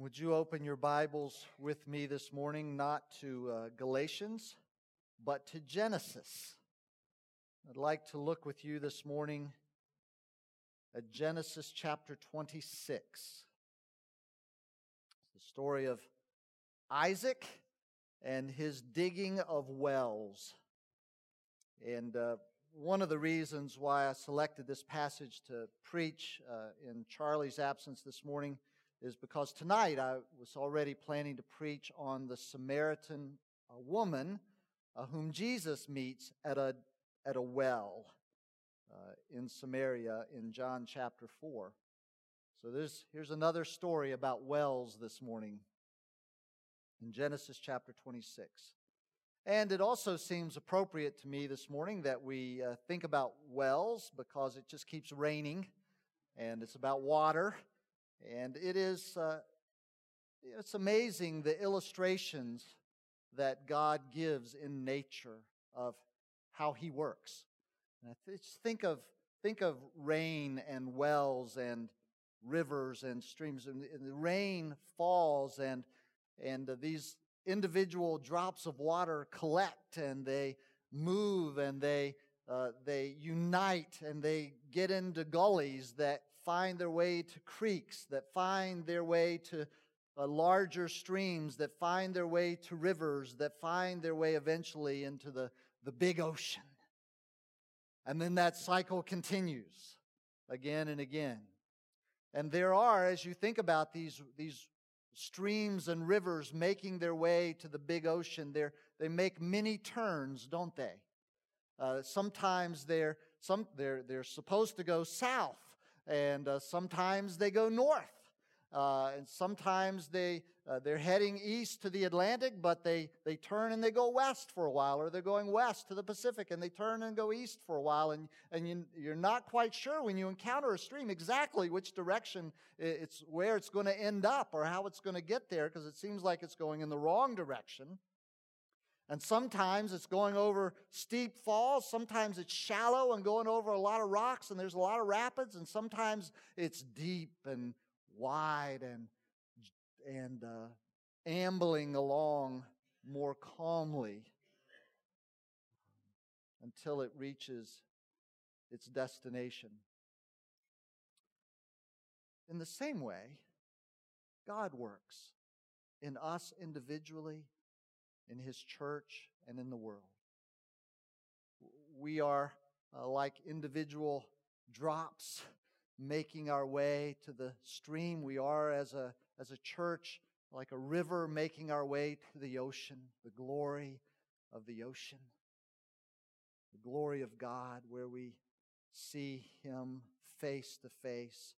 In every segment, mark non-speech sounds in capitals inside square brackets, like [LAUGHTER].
Would you open your Bibles with me this morning, not to uh, Galatians, but to Genesis? I'd like to look with you this morning at Genesis chapter 26. It's the story of Isaac and his digging of wells. And uh, one of the reasons why I selected this passage to preach uh, in Charlie's absence this morning is because tonight I was already planning to preach on the Samaritan uh, woman uh, whom Jesus meets at a, at a well uh, in Samaria in John chapter 4. So there's, here's another story about wells this morning in Genesis chapter 26. And it also seems appropriate to me this morning that we uh, think about wells because it just keeps raining and it's about water and it is, uh, it's amazing the illustrations that God gives in nature of how He works. Just think of, think of rain and wells and rivers and streams. And the rain falls, and, and these individual drops of water collect and they move and they, uh, they unite and they get into gullies that find their way to creeks, that find their way to uh, larger streams, that find their way to rivers, that find their way eventually into the, the big ocean. And then that cycle continues again and again. And there are, as you think about these, these streams and rivers making their way to the big ocean, they they make many turns, don't they? Uh, sometimes they're, some, they're, they're supposed to go south and uh, sometimes they go north. Uh, and sometimes they uh, they're heading east to the Atlantic, but they they turn and they go west for a while, or they're going west to the Pacific and they turn and go east for a while, and and you, you're not quite sure when you encounter a stream exactly which direction it's where it's going to end up or how it's going to get there because it seems like it's going in the wrong direction. And sometimes it's going over steep falls. Sometimes it's shallow and going over a lot of rocks and there's a lot of rapids. And sometimes it's deep and wide and, and uh, ambling along more calmly until it reaches its destination. In the same way, God works in us individually in His church, and in the world. We are uh, like individual drops making our way to the stream. We are, as a, as a church, like a river making our way to the ocean, the glory of the ocean, the glory of God, where we see Him face to face.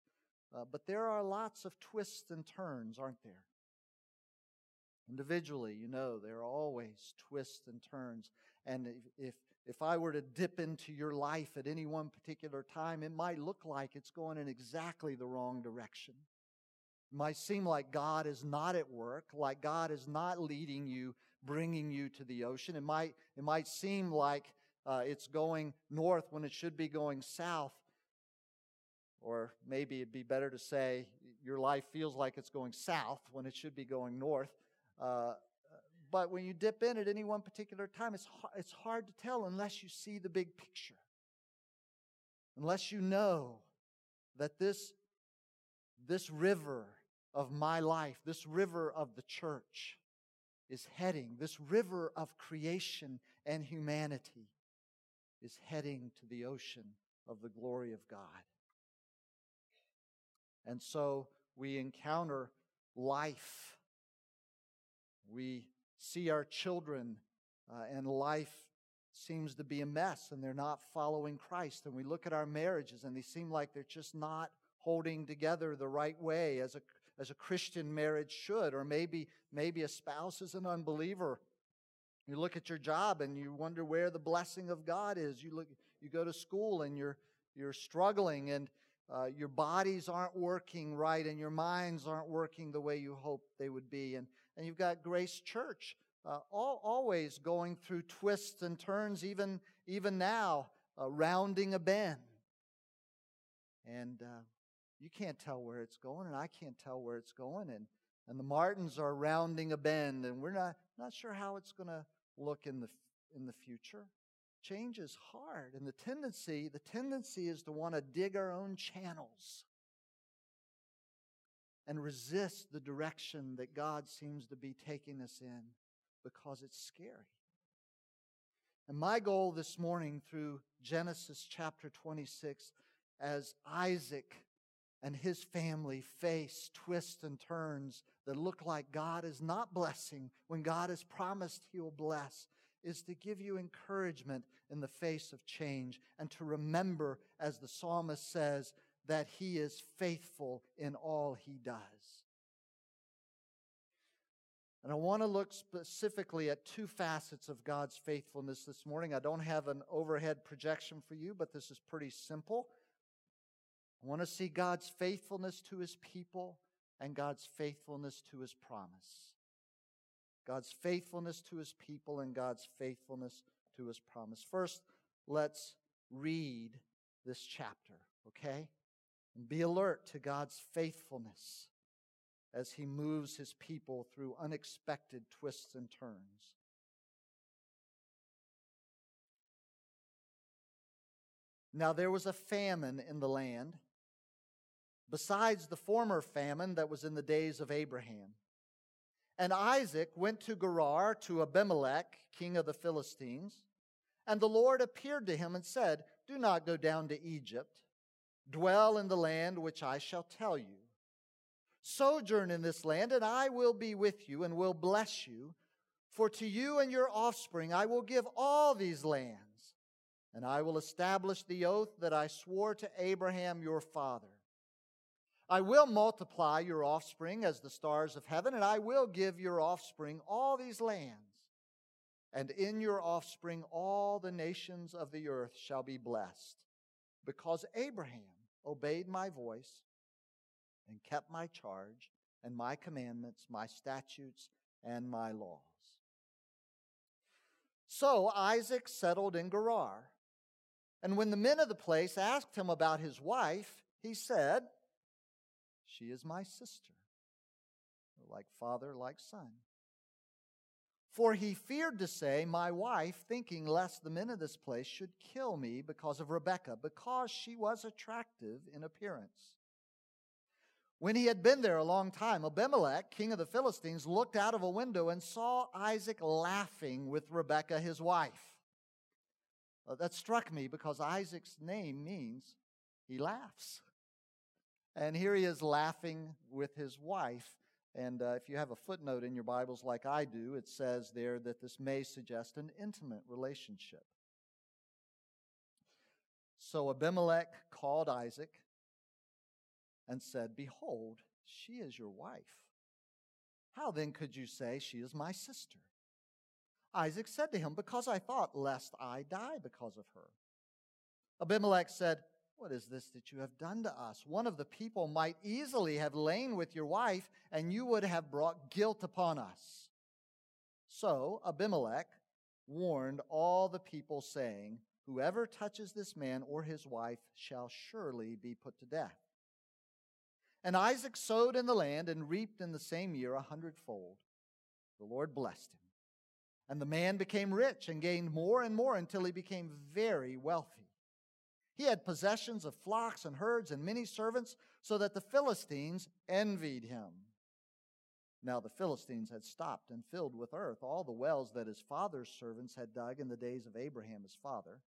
Uh, but there are lots of twists and turns, aren't there? Individually, you know, there are always twists and turns. And if, if I were to dip into your life at any one particular time, it might look like it's going in exactly the wrong direction. It might seem like God is not at work, like God is not leading you, bringing you to the ocean. It might, it might seem like uh, it's going north when it should be going south. Or maybe it'd be better to say your life feels like it's going south when it should be going north. Uh, but when you dip in at any one particular time, it's, it's hard to tell unless you see the big picture. Unless you know that this, this river of my life, this river of the church, is heading, this river of creation and humanity is heading to the ocean of the glory of God. And so we encounter life we see our children uh, and life seems to be a mess and they're not following Christ. And we look at our marriages and they seem like they're just not holding together the right way as a, as a Christian marriage should. Or maybe, maybe a spouse is an unbeliever. You look at your job and you wonder where the blessing of God is. You look, you go to school and you're, you're struggling and uh, your bodies aren't working right and your minds aren't working the way you hoped they would be. And, and you've got Grace Church uh, all, always going through twists and turns, even, even now, uh, rounding a bend. And uh, you can't tell where it's going, and I can't tell where it's going. And, and the Martins are rounding a bend, and we're not, not sure how it's going to look in the, in the future. Change is hard, and the tendency, the tendency is to want to dig our own channels and resist the direction that God seems to be taking us in because it's scary. And my goal this morning through Genesis chapter 26, as Isaac and his family face twists and turns that look like God is not blessing when God has promised he'll bless, is to give you encouragement in the face of change and to remember, as the psalmist says, that he is faithful in all he does. And I want to look specifically at two facets of God's faithfulness this morning. I don't have an overhead projection for you, but this is pretty simple. I want to see God's faithfulness to his people and God's faithfulness to his promise. God's faithfulness to his people and God's faithfulness to his promise. First, let's read this chapter, okay? And be alert to God's faithfulness as he moves his people through unexpected twists and turns. Now there was a famine in the land, besides the former famine that was in the days of Abraham. And Isaac went to Gerar to Abimelech, king of the Philistines. And the Lord appeared to him and said, Do not go down to Egypt. Dwell in the land which I shall tell you. Sojourn in this land, and I will be with you and will bless you. For to you and your offspring I will give all these lands, and I will establish the oath that I swore to Abraham your father. I will multiply your offspring as the stars of heaven, and I will give your offspring all these lands. And in your offspring all the nations of the earth shall be blessed, because Abraham obeyed my voice and kept my charge and my commandments, my statutes, and my laws. So Isaac settled in Gerar. And when the men of the place asked him about his wife, he said, She is my sister, like father, like son. For he feared to say, My wife, thinking lest the men of this place should kill me because of Rebekah, because she was attractive in appearance. When he had been there a long time, Abimelech, king of the Philistines, looked out of a window and saw Isaac laughing with Rebekah, his wife. That struck me because Isaac's name means he laughs. And here he is laughing with his wife. And uh, if you have a footnote in your Bibles like I do, it says there that this may suggest an intimate relationship. So Abimelech called Isaac and said, Behold, she is your wife. How then could you say, She is my sister? Isaac said to him, Because I thought, lest I die because of her. Abimelech said, what is this that you have done to us? One of the people might easily have lain with your wife, and you would have brought guilt upon us. So Abimelech warned all the people, saying, Whoever touches this man or his wife shall surely be put to death. And Isaac sowed in the land and reaped in the same year a hundredfold. The Lord blessed him. And the man became rich and gained more and more until he became very wealthy. He had possessions of flocks and herds and many servants, so that the Philistines envied him. Now the Philistines had stopped and filled with earth all the wells that his father's servants had dug in the days of Abraham his father.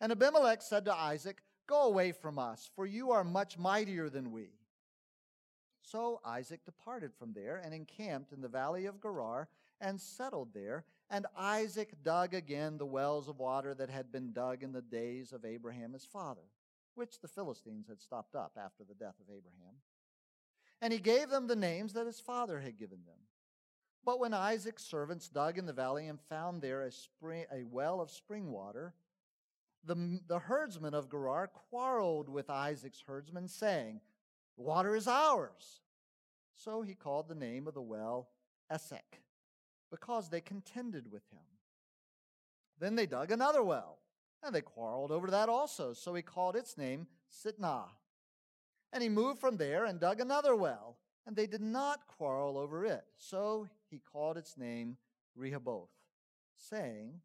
And Abimelech said to Isaac, Go away from us, for you are much mightier than we. So Isaac departed from there and encamped in the valley of Gerar and settled there. And Isaac dug again the wells of water that had been dug in the days of Abraham his father, which the Philistines had stopped up after the death of Abraham. And he gave them the names that his father had given them. But when Isaac's servants dug in the valley and found there a, spring, a well of spring water, the, the herdsmen of Gerar quarreled with Isaac's herdsmen, saying, The water is ours. So he called the name of the well Esek because they contended with him. Then they dug another well, and they quarreled over that also. So he called its name Sitnah. And he moved from there and dug another well, and they did not quarrel over it. So he called its name Rehoboth, saying,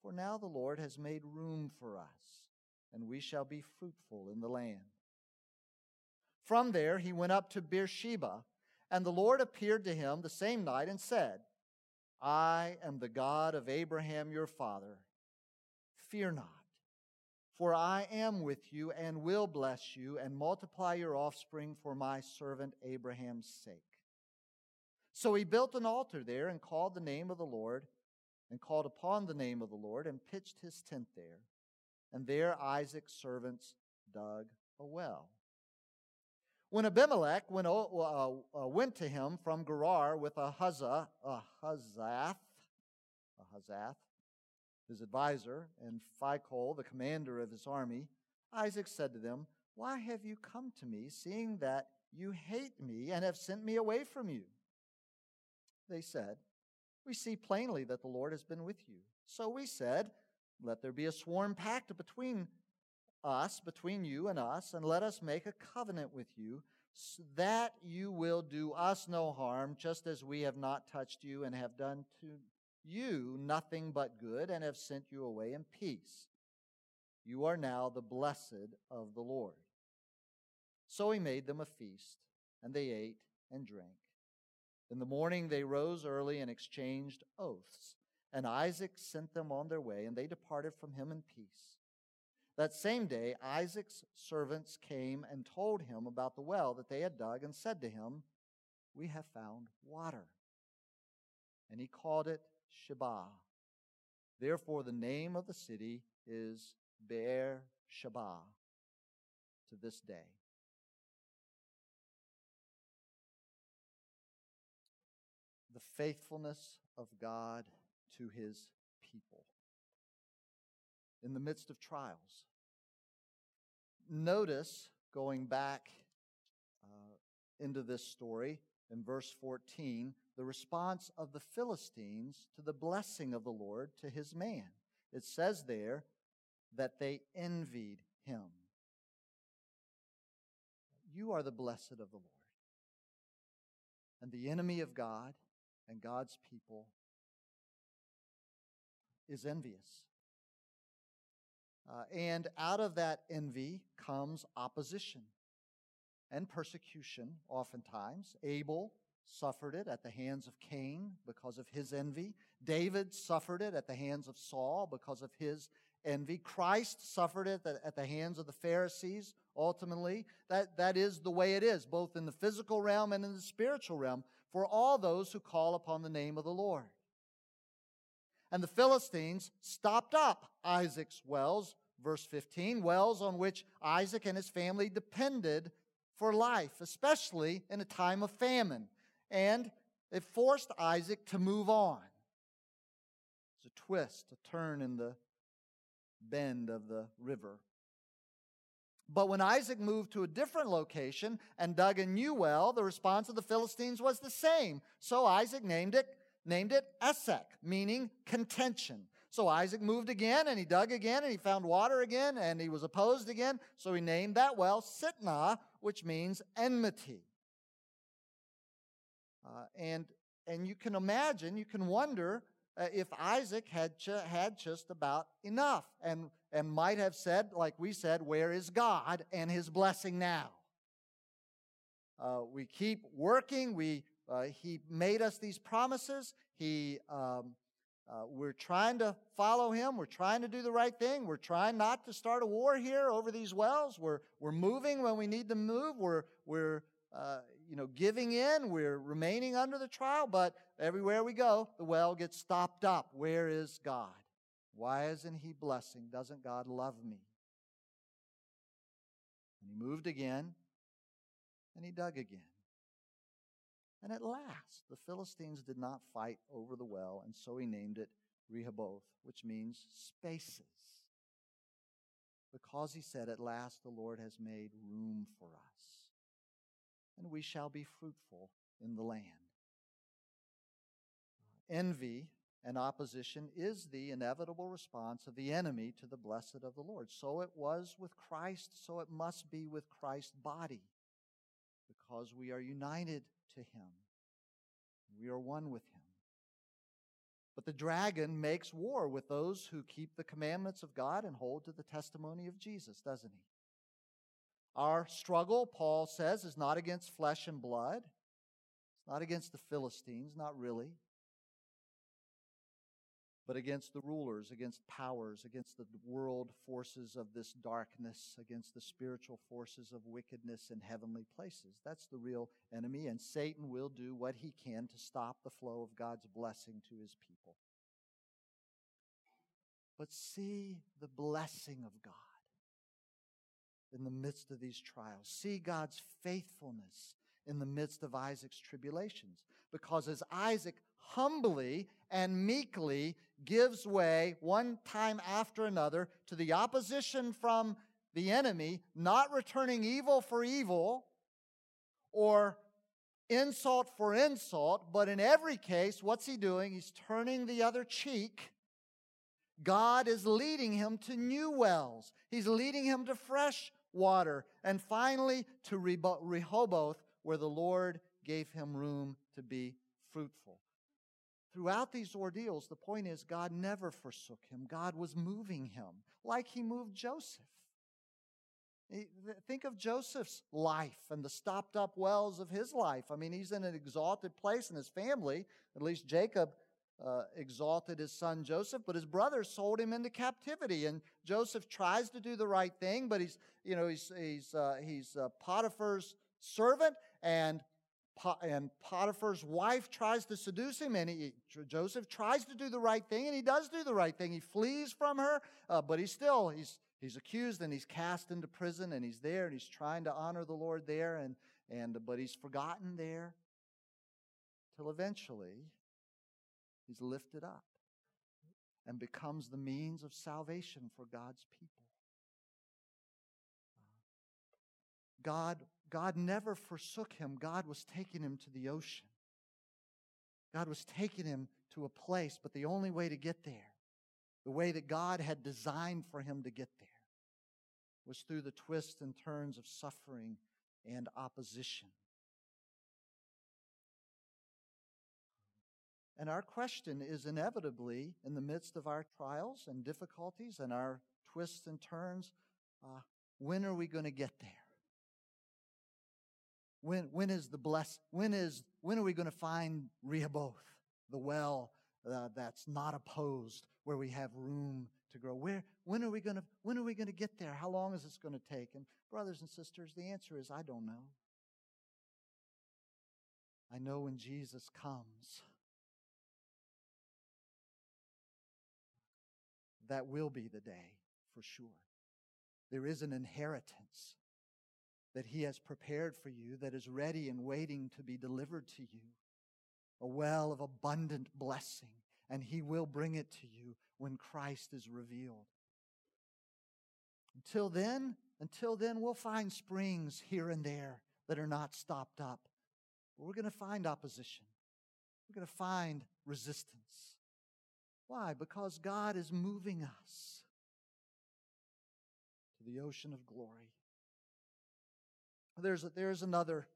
For now the Lord has made room for us, and we shall be fruitful in the land. From there he went up to Beersheba, and the Lord appeared to him the same night and said, I am the God of Abraham your father. Fear not, for I am with you and will bless you and multiply your offspring for my servant Abraham's sake. So he built an altar there and called the name of the Lord, and called upon the name of the Lord, and pitched his tent there. And there Isaac's servants dug a well. When Abimelech went, uh, uh, went to him from Gerar with Ahuzah, Ahuzzath, Ahuzzath, his advisor, and Phicol, the commander of his army, Isaac said to them, Why have you come to me, seeing that you hate me and have sent me away from you? They said, We see plainly that the Lord has been with you. So we said, Let there be a sworn pact between us, between you and us, and let us make a covenant with you, so that you will do us no harm, just as we have not touched you and have done to you nothing but good, and have sent you away in peace. You are now the blessed of the Lord. So he made them a feast, and they ate and drank. In the morning they rose early and exchanged oaths. And Isaac sent them on their way, and they departed from him in peace. That same day, Isaac's servants came and told him about the well that they had dug and said to him, We have found water. And he called it Sheba. Therefore, the name of the city is Beer Sheba to this day. The faithfulness of God to his people in the midst of trials. Notice, going back uh, into this story in verse 14, the response of the Philistines to the blessing of the Lord to his man. It says there that they envied him. You are the blessed of the Lord. And the enemy of God and God's people is envious. Uh, and out of that envy comes opposition and persecution, oftentimes. Abel suffered it at the hands of Cain because of his envy. David suffered it at the hands of Saul because of his envy. Christ suffered it at the hands of the Pharisees, ultimately. That, that is the way it is, both in the physical realm and in the spiritual realm, for all those who call upon the name of the Lord. And the Philistines stopped up Isaac's wells, verse 15, wells on which Isaac and his family depended for life, especially in a time of famine. And it forced Isaac to move on. It's a twist, a turn in the bend of the river. But when Isaac moved to a different location and dug a new well, the response of the Philistines was the same. So Isaac named it named it Esek, meaning contention. So Isaac moved again and he dug again and he found water again and he was opposed again. So he named that well Sitnah, which means enmity. Uh, and, and you can imagine, you can wonder uh, if Isaac had, had just about enough and, and might have said, like we said, Where is God and his blessing now? Uh, we keep working, we uh, he made us these promises. He, um, uh, we're trying to follow him. We're trying to do the right thing. We're trying not to start a war here over these wells. We're, we're moving when we need to move. We're, we're uh, you know, giving in. We're remaining under the trial. But everywhere we go, the well gets stopped up. Where is God? Why isn't he blessing? Doesn't God love me? And he moved again, and he dug again. And at last, the Philistines did not fight over the well, and so he named it Rehoboth, which means spaces. Because he said, At last the Lord has made room for us, and we shall be fruitful in the land. Envy and opposition is the inevitable response of the enemy to the blessed of the Lord. So it was with Christ, so it must be with Christ's body, because we are united to him. We are one with him. But the dragon makes war with those who keep the commandments of God and hold to the testimony of Jesus, doesn't he? Our struggle, Paul says, is not against flesh and blood. It's not against the Philistines, not really but against the rulers, against powers, against the world forces of this darkness, against the spiritual forces of wickedness in heavenly places. That's the real enemy, and Satan will do what he can to stop the flow of God's blessing to his people. But see the blessing of God in the midst of these trials. See God's faithfulness in the midst of Isaac's tribulations. Because as Isaac humbly and meekly gives way one time after another to the opposition from the enemy, not returning evil for evil or insult for insult, but in every case, what's he doing? He's turning the other cheek. God is leading him to new wells. He's leading him to fresh water. And finally, to Rehoboth, where the Lord gave him room to be fruitful. Throughout these ordeals, the point is God never forsook him. God was moving him like he moved Joseph. Think of Joseph's life and the stopped up wells of his life. I mean, he's in an exalted place in his family. At least Jacob uh, exalted his son Joseph, but his brothers sold him into captivity. And Joseph tries to do the right thing, but he's, you know, he's, he's, uh, he's uh, Potiphar's servant, and and Potiphar's wife tries to seduce him, and he, Joseph tries to do the right thing, and he does do the right thing. He flees from her, uh, but he's still he's he's accused and he's cast into prison, and he's there and he's trying to honor the Lord there, and and but he's forgotten there till eventually he's lifted up and becomes the means of salvation for God's people. God God never forsook him. God was taking him to the ocean. God was taking him to a place, but the only way to get there, the way that God had designed for him to get there, was through the twists and turns of suffering and opposition. And our question is inevitably, in the midst of our trials and difficulties and our twists and turns, uh, when are we going to get there? When, when is the bless, when is, when are we going to find Rehoboth, the well uh, that's not opposed, where we have room to grow? Where, when are we going to, when are we going to get there? How long is this going to take? And brothers and sisters, the answer is I don't know. I know when Jesus comes, that will be the day for sure. There is an inheritance that He has prepared for you that is ready and waiting to be delivered to you. A well of abundant blessing, and He will bring it to you when Christ is revealed. Until then, until then, we'll find springs here and there that are not stopped up. But we're going to find opposition. We're going to find resistance. Why? Because God is moving us to the ocean of glory. There's, there's, another,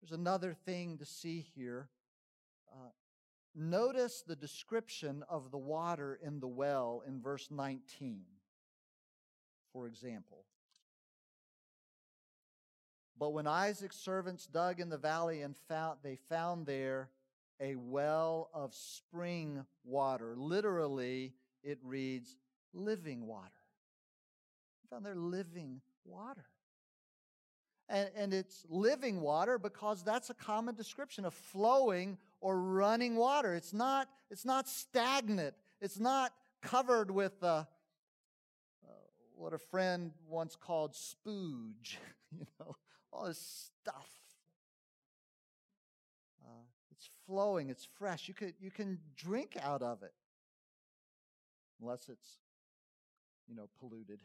there's another thing to see here. Uh, notice the description of the water in the well in verse 19, for example. But when Isaac's servants dug in the valley and found, they found there a well of spring water. Literally, it reads living water. They found there living water and, and it's living water because that's a common description of flowing or running water. It's not, it's not stagnant. It's not covered with uh, uh, what a friend once called spooge, [LAUGHS] you know, all this stuff. Uh, it's flowing, it's fresh. You, could, you can drink out of it unless it's, you know, polluted.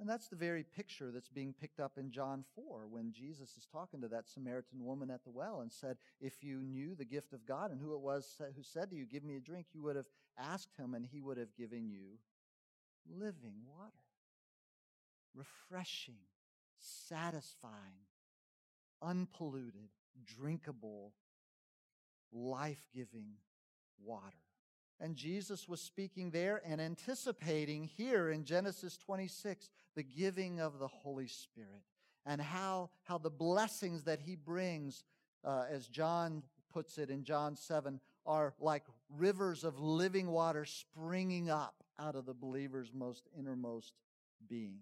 And that's the very picture that's being picked up in John 4 when Jesus is talking to that Samaritan woman at the well and said, If you knew the gift of God and who it was who said to you, Give me a drink, you would have asked him and he would have given you living water. Refreshing, satisfying unpolluted, drinkable, life giving water. And Jesus was speaking there and anticipating here in Genesis 26 the giving of the Holy Spirit and how, how the blessings that he brings, uh, as John puts it in John 7, are like rivers of living water springing up out of the believer's most innermost being.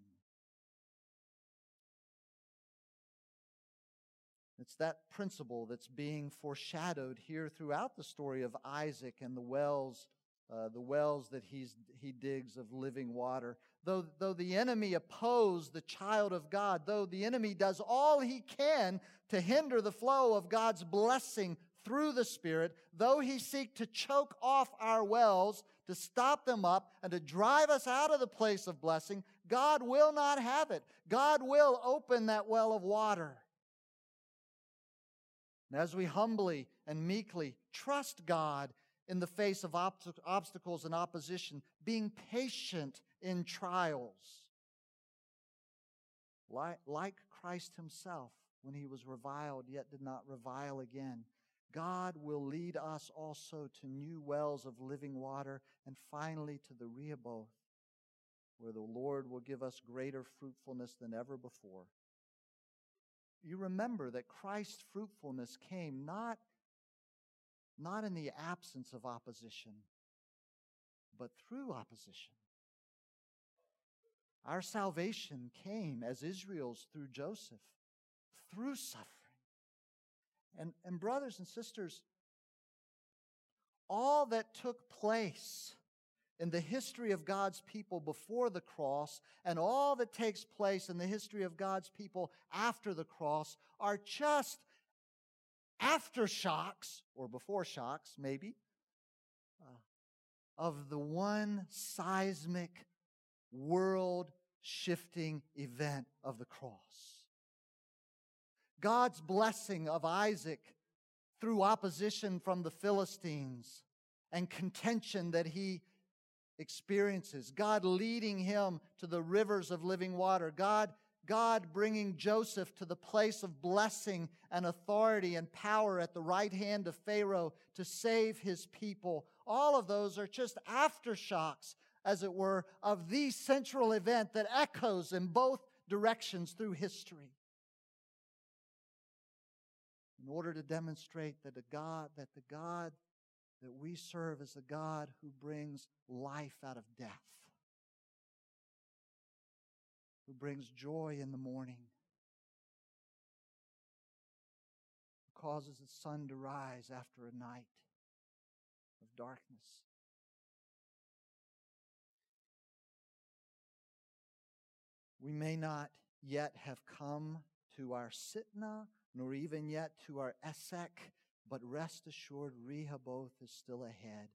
It's that principle that's being foreshadowed here throughout the story of Isaac and the wells, uh, the wells that he's, he digs of living water. Though, though the enemy oppose the child of God, though the enemy does all he can to hinder the flow of God's blessing through the Spirit, though he seek to choke off our wells, to stop them up, and to drive us out of the place of blessing, God will not have it. God will open that well of water. And as we humbly and meekly trust God in the face of obstacles and opposition, being patient in trials, like, like Christ Himself when He was reviled, yet did not revile again. God will lead us also to new wells of living water and finally to the Rehoboth, where the Lord will give us greater fruitfulness than ever before. You remember that Christ's fruitfulness came not, not in the absence of opposition, but through opposition. Our salvation came as Israel's through Joseph, through suffering. And, and brothers and sisters, all that took place in the history of God's people before the cross and all that takes place in the history of God's people after the cross are just aftershocks, or before shocks, maybe, uh, of the one seismic, world shifting event of the cross. God's blessing of Isaac through opposition from the Philistines and contention that he experiences. God leading him to the rivers of living water. God, God bringing Joseph to the place of blessing and authority and power at the right hand of Pharaoh to save his people. All of those are just aftershocks, as it were, of the central event that echoes in both directions through history in order to demonstrate that the God, that the God that we serve is a God who brings life out of death, who brings joy in the morning, who causes the sun to rise after a night of darkness. We may not yet have come to our Sitnah nor even yet to our Esek, but rest assured Rehoboth is still ahead.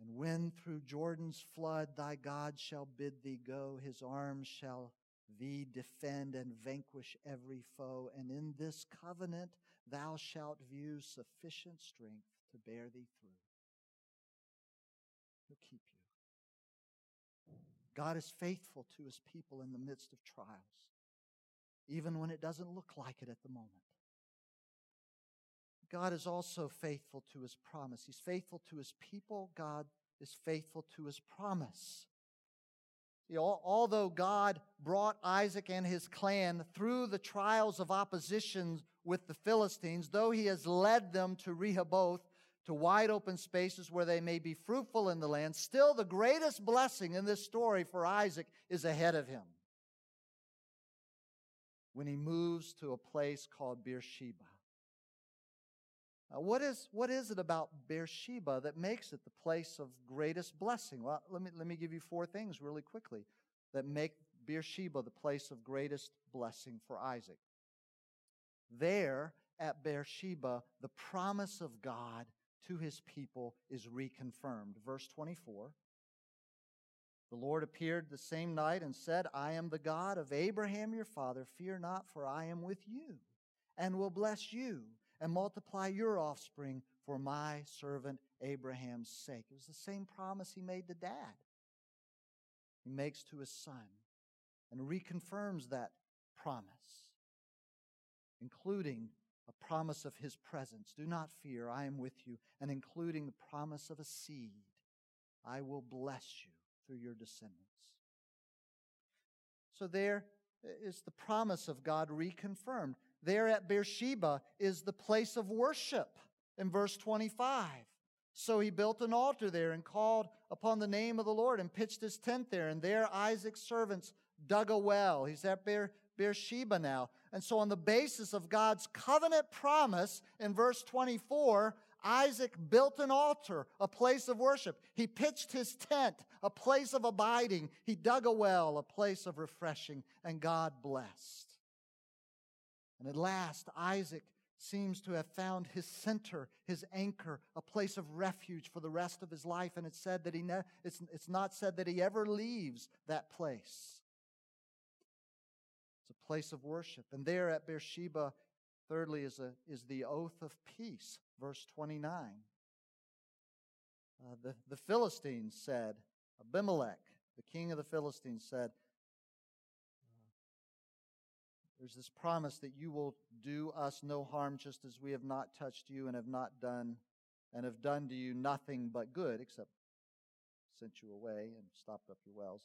And when through Jordan's flood thy God shall bid thee go, his arms shall thee defend and vanquish every foe. And in this covenant thou shalt view sufficient strength to bear thee through. He'll keep you. God is faithful to his people in the midst of trials even when it doesn't look like it at the moment. God is also faithful to his promise. He's faithful to his people. God is faithful to his promise. Although God brought Isaac and his clan through the trials of opposition with the Philistines, though he has led them to Rehoboth, to wide open spaces where they may be fruitful in the land, still the greatest blessing in this story for Isaac is ahead of him when he moves to a place called Beersheba. Now, what is, what is it about Beersheba that makes it the place of greatest blessing? Well, let me, let me give you four things really quickly that make Beersheba the place of greatest blessing for Isaac. There at Beersheba, the promise of God to his people is reconfirmed. Verse 24 the Lord appeared the same night and said, I am the God of Abraham your father. Fear not, for I am with you, and will bless you, and multiply your offspring for my servant Abraham's sake. It was the same promise he made to dad. He makes to his son and reconfirms that promise. including a promise of his presence. Do not fear, I am with you, and including the promise of a seed. I will bless you through your descendants. So there is the promise of God reconfirmed. There at Beersheba is the place of worship in verse 25. So he built an altar there and called upon the name of the Lord and pitched his tent there. And there Isaac's servants dug a well. He's at Beer, Beersheba now. And so, on the basis of God's covenant promise in verse 24, Isaac built an altar, a place of worship. He pitched his tent, a place of abiding. He dug a well, a place of refreshing, and God blessed. And at last, Isaac seems to have found his center, his anchor, a place of refuge for the rest of his life. And it's said that he ne- it's, it's not said that he ever leaves that place. It's a place of worship. And there at Beersheba, thirdly, is, a, is the oath of peace, verse 29. Uh, the, the Philistines said, Abimelech, the king of the Philistines, said, there's this promise that you will do us no harm just as we have not touched you and have not done and have done to you nothing but good except sent you away and stopped up your wells.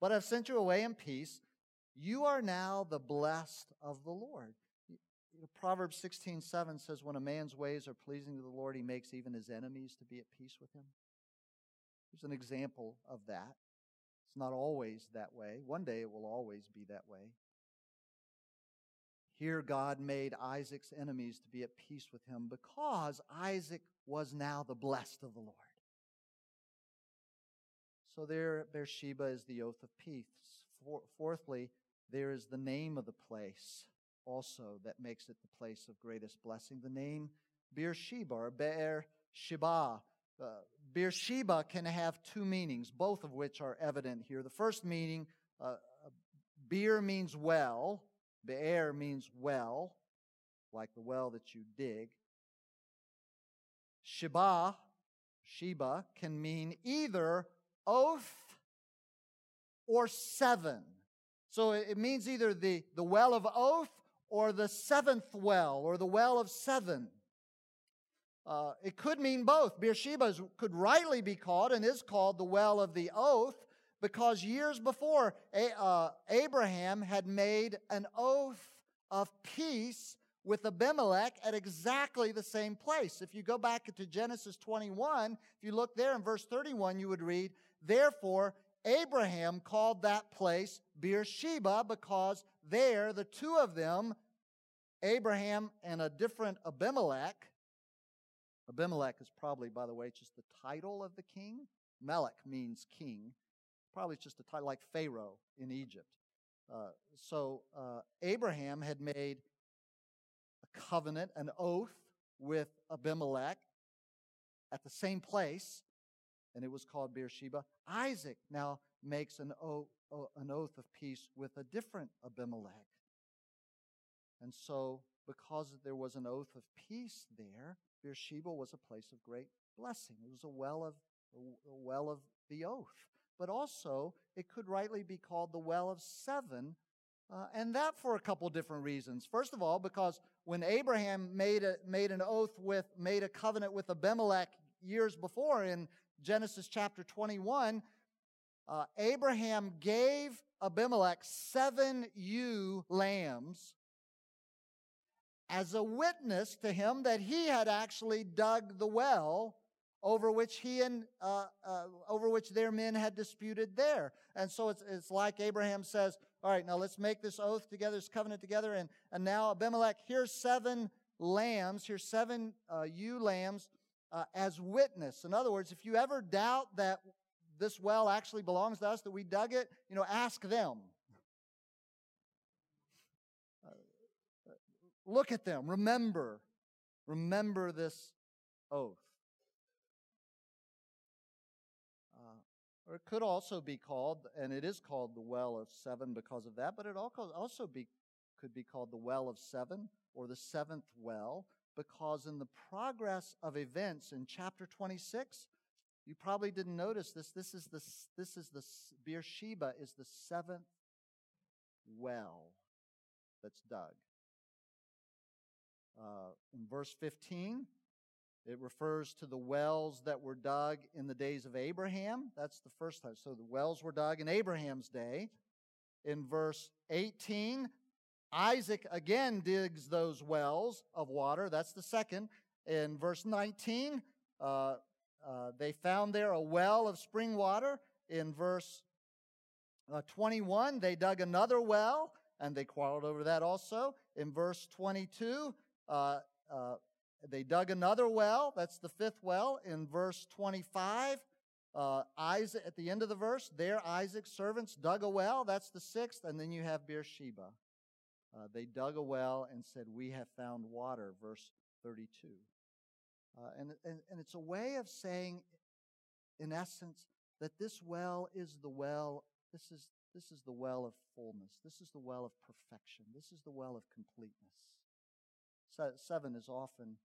But I've sent you away in peace. You are now the blessed of the Lord. Proverbs 16, 7 says, When a man's ways are pleasing to the Lord, he makes even his enemies to be at peace with him. There's an example of that. It's not always that way. One day it will always be that way. Here, God made Isaac's enemies to be at peace with him because Isaac was now the blessed of the Lord. So, there at Beersheba is the oath of peace. Fourthly, there is the name of the place also that makes it the place of greatest blessing. The name Beersheba or Beer Sheba. Uh, Beersheba can have two meanings, both of which are evident here. The first meaning, uh, beer means well, Be'er means well, like the well that you dig. Sheba, Sheba, can mean either oath or seven. So it means either the, the well of oath or the seventh well or the well of seven. Uh, it could mean both. Beersheba could rightly be called and is called the well of the oath because years before, uh, Abraham had made an oath of peace with Abimelech at exactly the same place. If you go back to Genesis 21, if you look there in verse 31, you would read, Therefore, Abraham called that place Beersheba because there, the two of them, Abraham and a different Abimelech, Abimelech is probably, by the way, just the title of the king. Melech means king. Probably just a title like Pharaoh in Egypt. Uh, so uh, Abraham had made a covenant, an oath with Abimelech at the same place, and it was called Beersheba. Isaac now makes an oath, an oath of peace with a different Abimelech. And so, because there was an oath of peace there, Beersheba was a place of great blessing. It was a well of a well of the oath but also it could rightly be called the well of seven, uh, and that for a couple different reasons. First of all, because when Abraham made a, made an oath with, made a covenant with Abimelech years before in Genesis chapter 21, uh, Abraham gave Abimelech seven ewe lambs as a witness to him that he had actually dug the well over which he and uh, uh, over which their men had disputed there. And so it's, it's like Abraham says, all right, now let's make this oath together, this covenant together. And, and now Abimelech, here's seven lambs, here's seven uh, ewe lambs uh, as witness. In other words, if you ever doubt that this well actually belongs to us, that we dug it, you know, ask them. Uh, look at them. Remember. Remember this oath. Or it could also be called, and it is called the well of seven because of that, but it also be, could be called the well of seven or the seventh well because in the progress of events in chapter 26, you probably didn't notice this. This is the, this is the, Beersheba is the seventh well that's dug. Uh, in verse 15, it refers to the wells that were dug in the days of Abraham. That's the first time. So the wells were dug in Abraham's day. In verse 18, Isaac again digs those wells of water. That's the second. In verse 19, uh, uh, they found there a well of spring water. In verse uh, 21, they dug another well and they quarreled over that also. In verse 22, uh, uh, they dug another well. That's the fifth well. In verse 25, uh, Isaac, at the end of the verse, there Isaac's servants dug a well. That's the sixth. And then you have Beersheba. Uh, they dug a well and said, We have found water, verse 32. Uh, and, and, and it's a way of saying, in essence, that this well is the well, this is, this is the well of fullness. This is the well of perfection. This is the well of completeness. Seven is often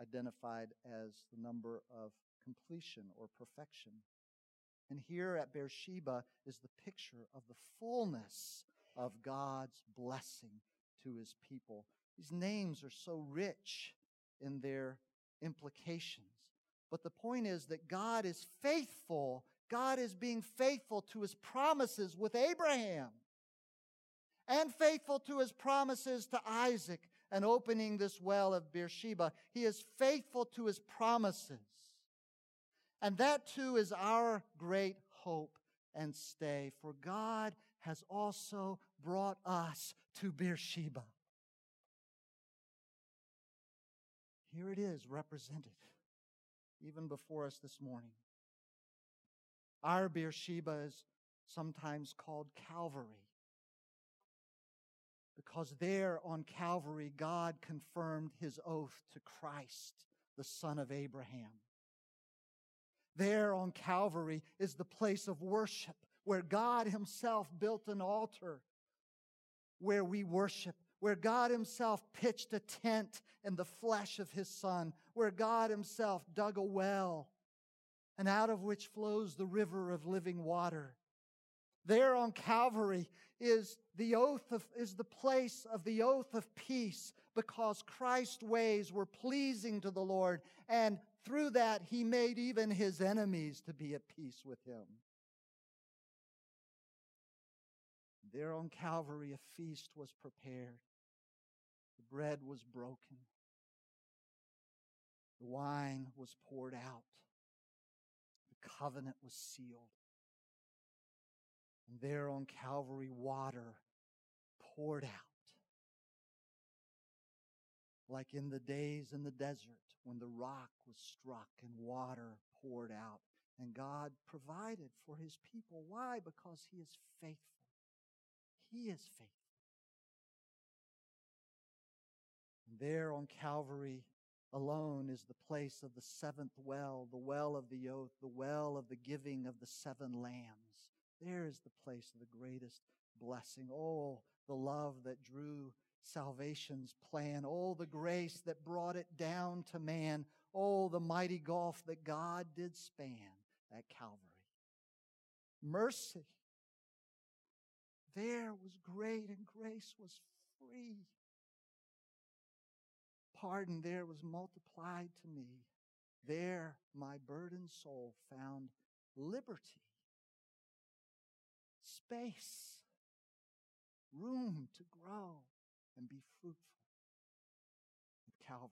identified as the number of completion or perfection. And here at Beersheba is the picture of the fullness of God's blessing to his people. These names are so rich in their implications. But the point is that God is faithful. God is being faithful to his promises with Abraham and faithful to his promises to Isaac and opening this well of Beersheba. He is faithful to his promises. And that too is our great hope and stay, for God has also brought us to Beersheba. Here it is represented, even before us this morning. Our Beersheba is sometimes called Calvary because there on Calvary, God confirmed his oath to Christ, the son of Abraham. There on Calvary is the place of worship where God himself built an altar where we worship, where God himself pitched a tent in the flesh of his son, where God himself dug a well and out of which flows the river of living water. There on Calvary is the oath of, is the place of the oath of peace because Christ's ways were pleasing to the Lord and through that he made even his enemies to be at peace with him. There on Calvary, a feast was prepared. The bread was broken. The wine was poured out. The covenant was sealed. And there on Calvary, water poured out. Like in the days in the desert when the rock was struck and water poured out. And God provided for his people. Why? Because he is faithful. He is faithful. And there on Calvary alone is the place of the seventh well, the well of the oath, the well of the giving of the seven lambs. There is the place of the greatest blessing. Oh, the love that drew salvation's plan. Oh, the grace that brought it down to man. Oh, the mighty gulf that God did span at Calvary. Mercy. There was great and grace was free. Pardon there was multiplied to me. There my burdened soul found liberty space, room to grow and be fruitful at Calvary.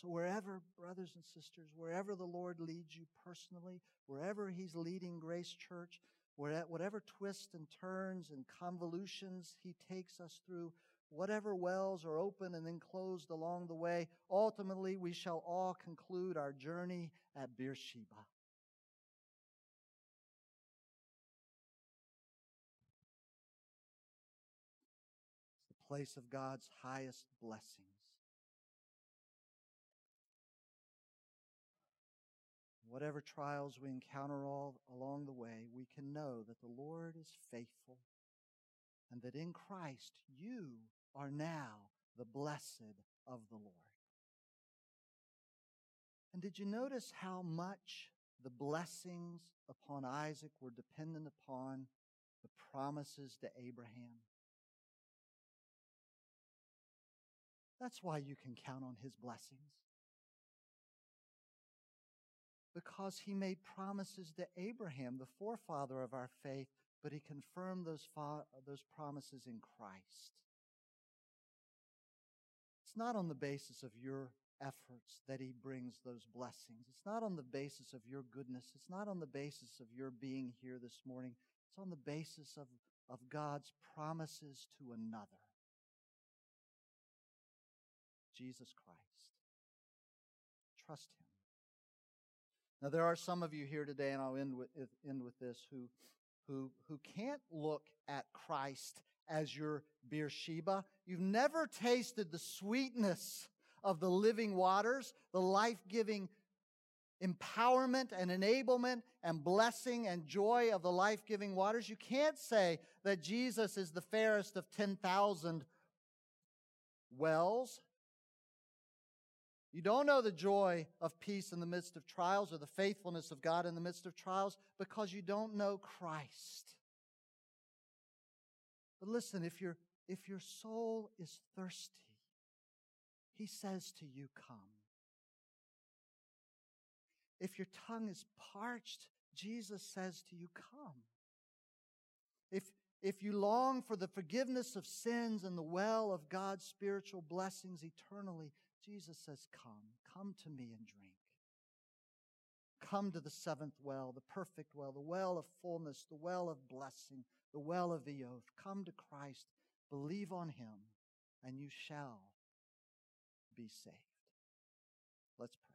So, wherever, brothers and sisters, wherever the Lord leads you personally, wherever He's leading Grace Church, whatever twists and turns and convolutions He takes us through, whatever wells are open and then closed along the way, ultimately we shall all conclude our journey at Beersheba. Place of God's highest blessings. Whatever trials we encounter all along the way, we can know that the Lord is faithful and that in Christ you are now the blessed of the Lord. And did you notice how much the blessings upon Isaac were dependent upon the promises to Abraham? That's why you can count on his blessings. Because he made promises to Abraham, the forefather of our faith, but he confirmed those, fa- those promises in Christ. It's not on the basis of your efforts that he brings those blessings. It's not on the basis of your goodness. It's not on the basis of your being here this morning. It's on the basis of, of God's promises to another Jesus Christ. Trust him. Now, there are some of you here today, and I'll end with, end with this, who, who, who can't look at Christ as your Beersheba. You've never tasted the sweetness of the living waters, the life giving empowerment and enablement and blessing and joy of the life giving waters. You can't say that Jesus is the fairest of 10,000 wells. You don't know the joy of peace in the midst of trials or the faithfulness of God in the midst of trials because you don't know Christ. But listen, if your if your soul is thirsty, he says to you, Come. If your tongue is parched, Jesus says to you, Come. If, if you long for the forgiveness of sins and the well of God's spiritual blessings eternally, Jesus says, Come. Come to me and drink. Come to the seventh well, the perfect well, the well of fullness, the well of blessing, the well of the oath. Come to Christ, believe on him, and you shall be saved. Let's pray.